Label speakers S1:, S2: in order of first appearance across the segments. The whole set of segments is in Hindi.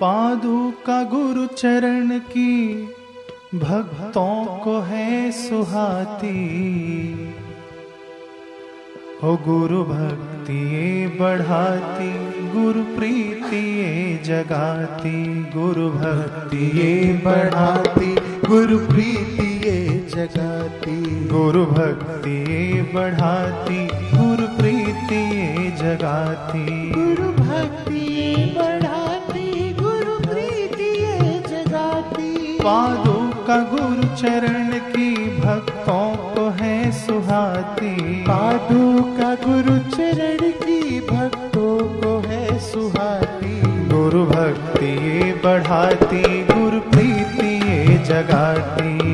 S1: पादुका गुरु चरण की, भक्तों को है सुहाती। हो गुरु भक्ति ये बढ़ाती, गुरु प्रीति ये जगाती। गुरु भक्ति ये बढ़ाती,
S2: गुरु प्रीति ये जगाती।
S1: गुरु भक्ति बढ़ाती, गुरु प्रीति जगाती।
S2: गुरु भक्ति
S1: पादु का गुरु चरण की भक्तों को है सुहाती।
S2: पादु का गुरु चरण की भक्तों को है सुहाती।
S1: गुरु भक्ति बढ़ाती, गुरु प्रीति जगाती।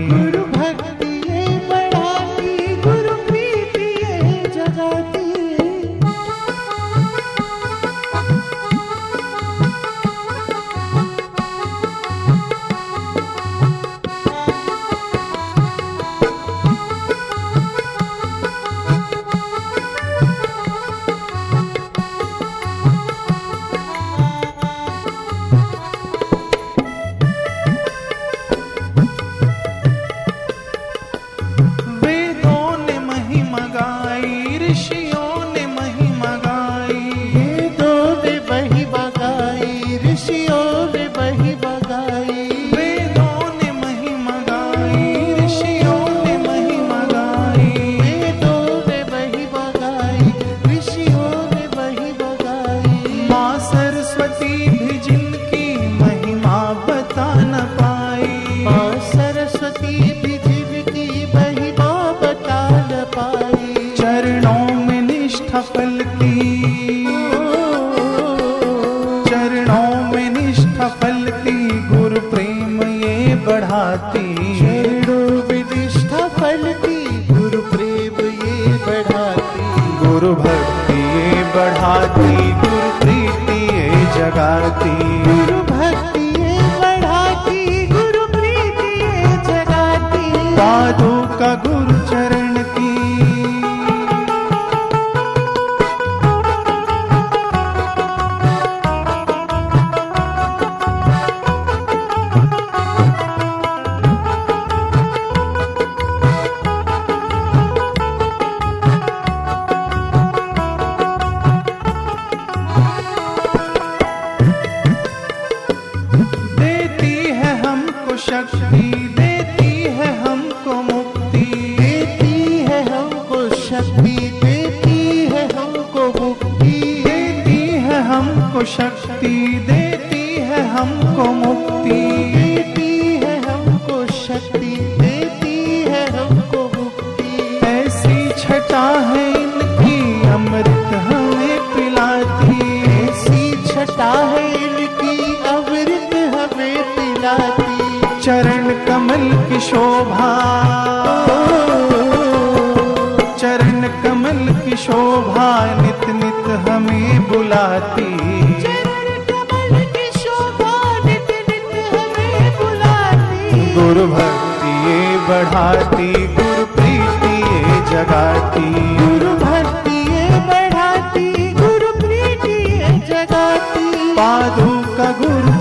S2: ये गुरु प्रीति जगाती।
S1: हमको शक्ति देती है, हमको मुक्ति
S2: देती है, हमको शक्ति देती है, हमको मुक्ति।
S1: ऐसी छटा है नित हमें बुलाती। गुरु भक्ति ये बढ़ाती गुरु प्रीति ये जगाती।
S2: गुरु भक्ति ये बढ़ाती गुरु प्रीति ये जगाती।
S1: पादू का गुरु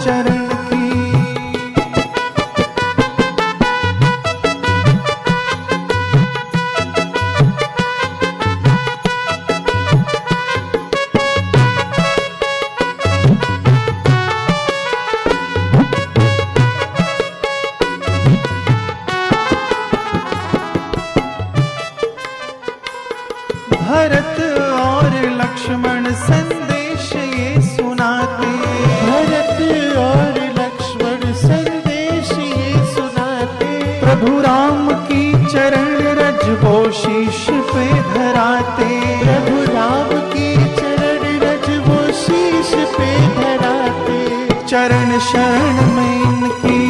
S1: चरण शरण में इनकी।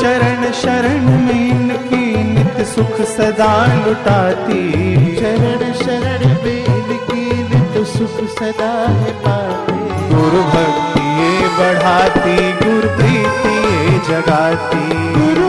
S1: चरण शरण में इनकी नित सुख सदा लुटाती।
S2: चरण शरण में इनकी नित सुख सदा है पाते
S1: गुरु भक्ति ये बढ़ाती गुरु प्रीति ये जगाती।
S2: गुरु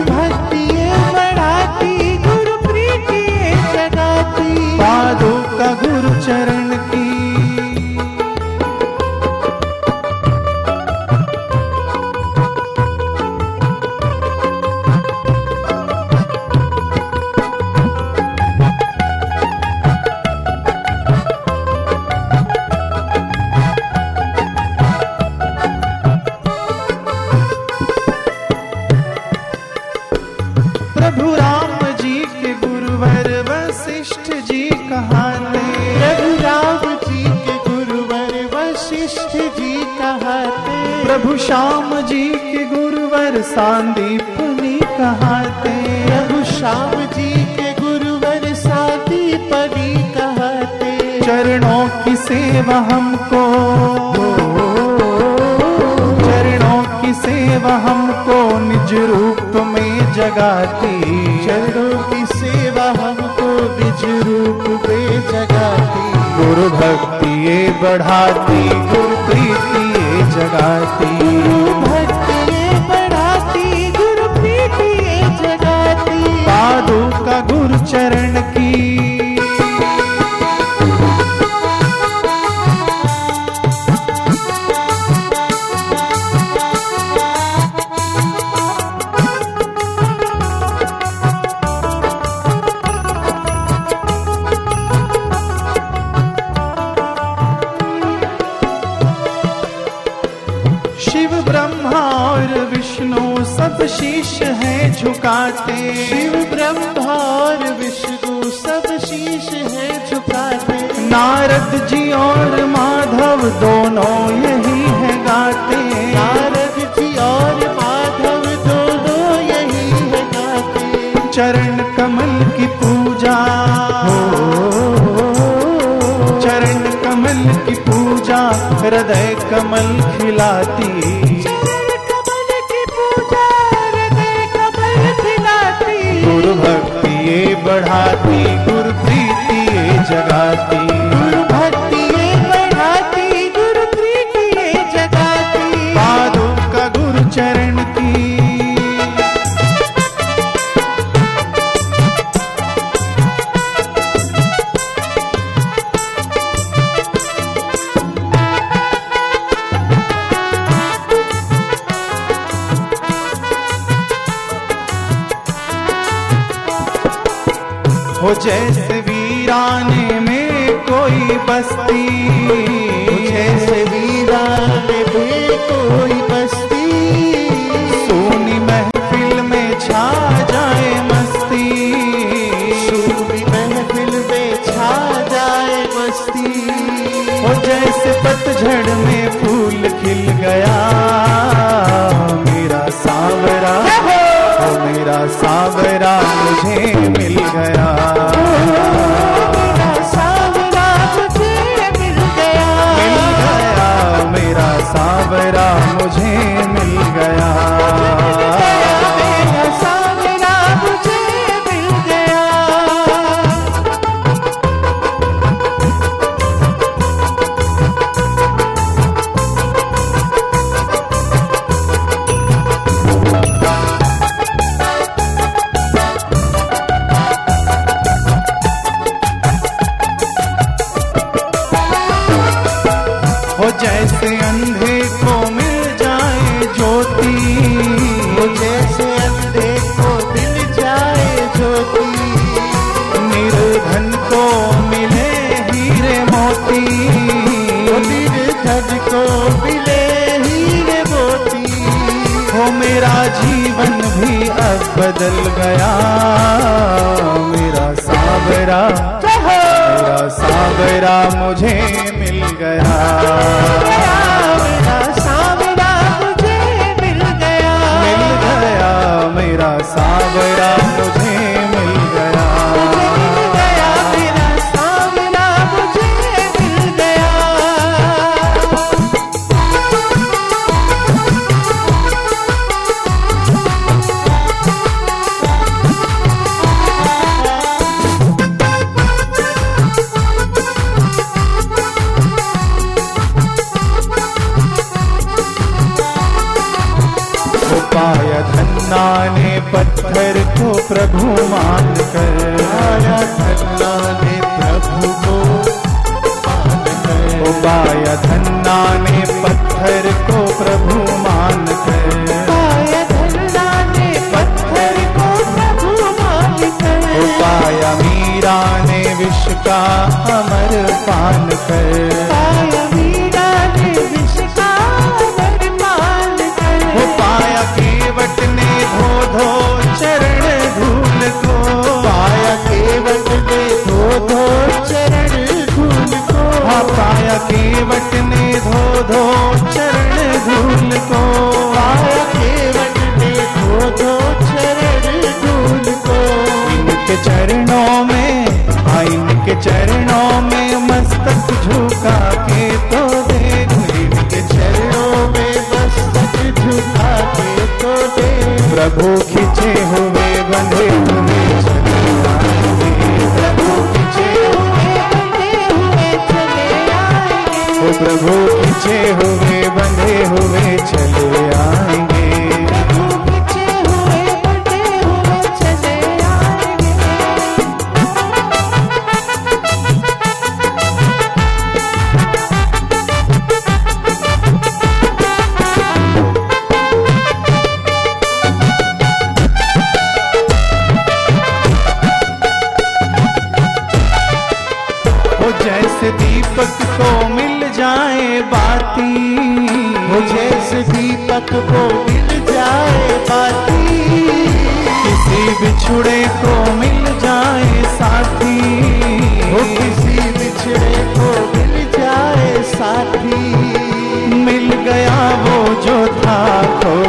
S1: प्रभु श्याम जी के गुरुवर सांदीपनी कहाते
S2: प्रभु श्याम जी के गुरुवर सादीपनी कहाते
S1: चरणों की सेवा हमको चरणों की सेवा हमको निज रूप में जगाती
S2: चरणों की सेवा हमको निज रूप में जगाती
S1: गुरु भक्ति ये बढ़ाती ये सब शीश है झुकाते।
S2: शिव ब्रह्मा और विष्णु सब शीश है झुकाते।
S1: नारद जी और माधव दोनों यही है गाते।
S2: नारद जी और माधव दोनों यही है गाते।
S1: चरण कमल की पूजा। चरण कमल की पूजा हृदय कमल खिलाती। बढ़ाती गुरु जगाती। जैसे वीराने में कोई बस्ती। पाया धन्ना ने पत्थर को प्रभु मान कर।
S2: आया धन्ना ने प्रभु को मान कर।
S1: वो धन्ना ने पत्थर को प्रभु मान कर।
S2: आया धन्ना ने पत्थर को प्रभु मान कर।
S1: वो पाया मीरा ने विश्व का अमर पान कर।
S2: प्रभु
S1: की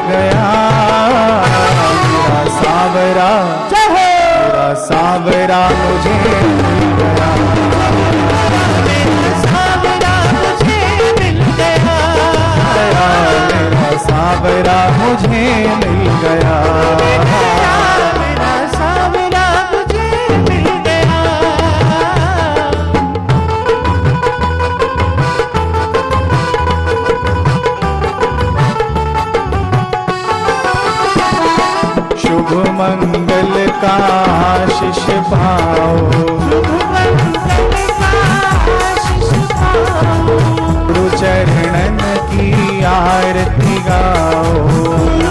S1: गया। मेरा सावरा मेरा सावरा मुझे मिल गया।
S2: सावरा मुझे मिल गया।
S1: गया मेरा सावरा मुझे मिल गया। शुभ मंगल का आशीष पाओ। गुरु चरणन की आरती गाओ।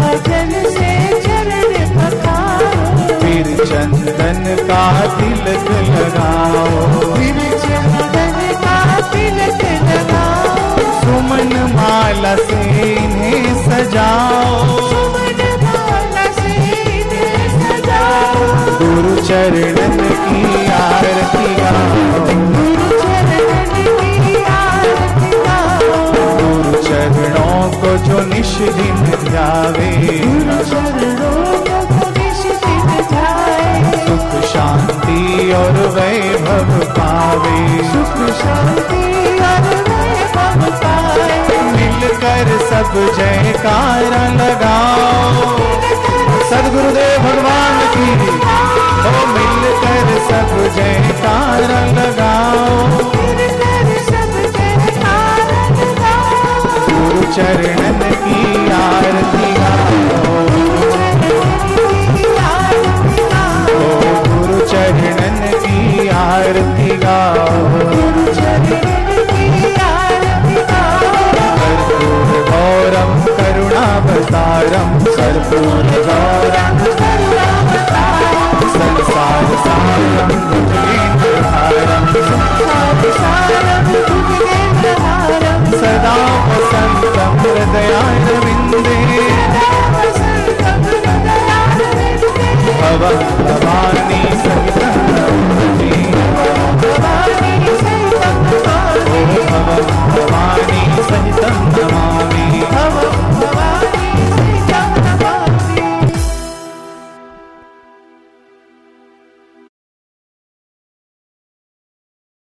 S1: सजाओ। गुरु चरणन की आरती गाओ। गुरु चरणन की आरती गाओ। गुरु चरणन की आरती गाओ। गौरम कर्पूर गौरम।